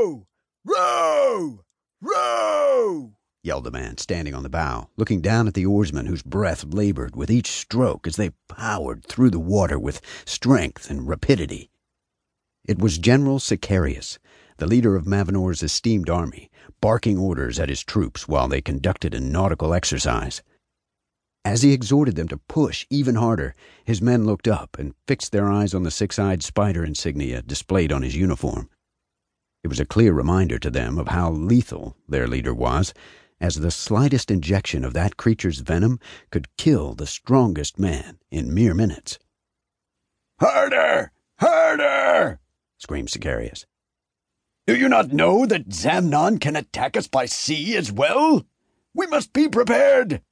Row! Row! Row! yelled the man standing on the bow, looking down at the oarsmen whose breath labored with each stroke as they powered through the water with strength and rapidity. It was General Sicarius, the leader of Mavinor's esteemed army, barking orders at his troops while they conducted a nautical exercise. As he exhorted them to push even harder, his men looked up and fixed their eyes on the six eyed spider insignia displayed on his uniform. It was a clear reminder to them of how lethal their leader was, as the slightest injection of that creature's venom could kill the strongest man in mere minutes. Harder! Harder! screamed Sicarius. Do you not know that Zamnon can attack us by sea as well? We must be prepared.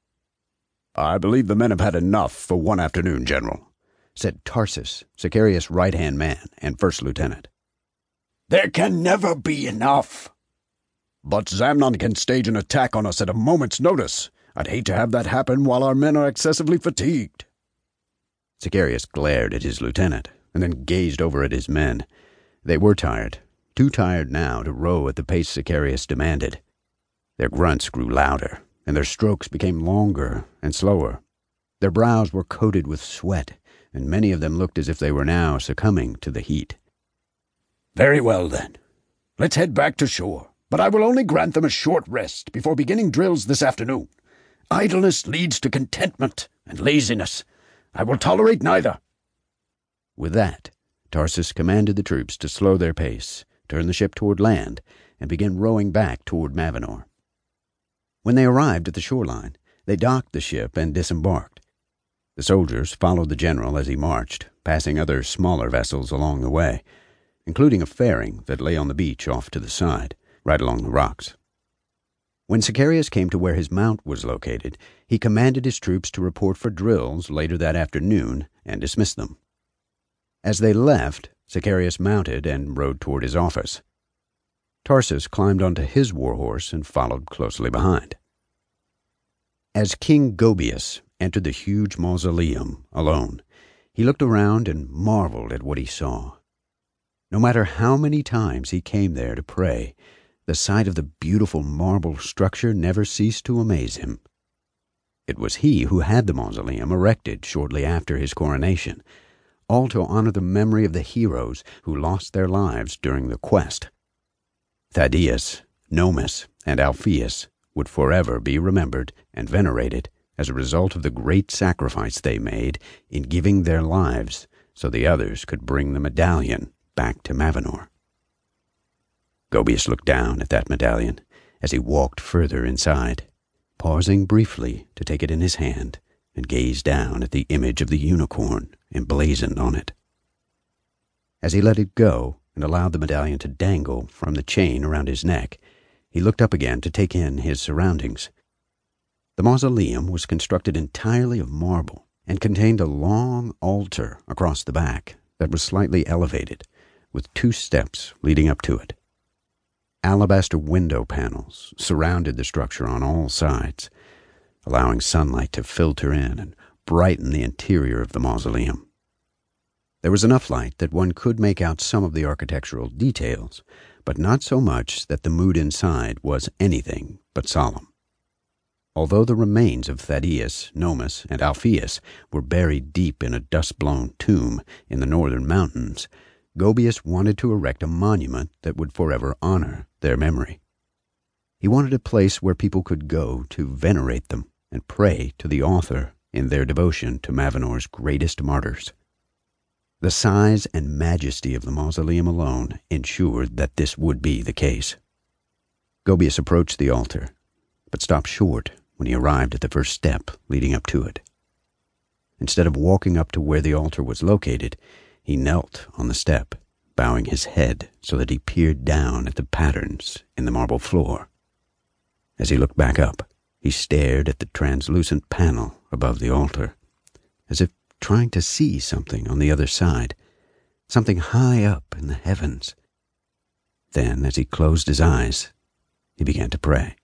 I believe the men have had enough for one afternoon, General, said Tarsus, Sicarius' right hand man and first lieutenant. There can never be enough. But Zamnon can stage an attack on us at a moment's notice. I'd hate to have that happen while our men are excessively fatigued. Sicarius glared at his lieutenant and then gazed over at his men. They were tired, too tired now to row at the pace Sicarius demanded. Their grunts grew louder, and their strokes became longer and slower. Their brows were coated with sweat, and many of them looked as if they were now succumbing to the heat. Very well, then. Let's head back to shore, but I will only grant them a short rest before beginning drills this afternoon. Idleness leads to contentment and laziness. I will tolerate neither. With that, Tarsus commanded the troops to slow their pace, turn the ship toward land, and begin rowing back toward Mavinor. When they arrived at the shoreline, they docked the ship and disembarked. The soldiers followed the general as he marched, passing other smaller vessels along the way, including a fairing that lay on the beach off to the side, right along the rocks. When Sicarius came to where his mount was located, he commanded his troops to report for drills later that afternoon and dismissed them. As they left, Sicarius mounted and rode toward his office. Tarsus climbed onto his war horse and followed closely behind. As King Gobius entered the huge mausoleum alone, he looked around and marveled at what he saw. No matter how many times he came there to pray, the sight of the beautiful marble structure never ceased to amaze him. It was he who had the mausoleum erected shortly after his coronation, all to honor the memory of the heroes who lost their lives during the quest. Thaddeus, Nomus, and Alpheus would forever be remembered and venerated as a result of the great sacrifice they made in giving their lives so the others could bring the medallion back to Mavinor. Gobius looked down at that medallion as he walked further inside, pausing briefly to take it in his hand and gaze down at the image of the unicorn emblazoned on it. As he let it go and allowed the medallion to dangle from the chain around his neck, he looked up again to take in his surroundings. The mausoleum was constructed entirely of marble and contained a long altar across the back that was slightly elevated, with two steps leading up to it. Alabaster window panels surrounded the structure on all sides, allowing sunlight to filter in and brighten the interior of the mausoleum. There was enough light that one could make out some of the architectural details, but not so much that the mood inside was anything but solemn. Although the remains of Thaddeus, Nomus, and Alpheus were buried deep in a dust blown tomb in the northern mountains, Gobius wanted to erect a monument that would forever honor their memory. He wanted a place where people could go to venerate them and pray to the author in their devotion to Mavinor's greatest martyrs. The size and majesty of the mausoleum alone ensured that this would be the case. Gobius approached the altar, but stopped short when he arrived at the first step leading up to it. Instead of walking up to where the altar was located, he knelt on the step, bowing his head so that he peered down at the patterns in the marble floor. As he looked back up, he stared at the translucent panel above the altar, as if trying to see something on the other side, something high up in the heavens. Then, as he closed his eyes, he began to pray.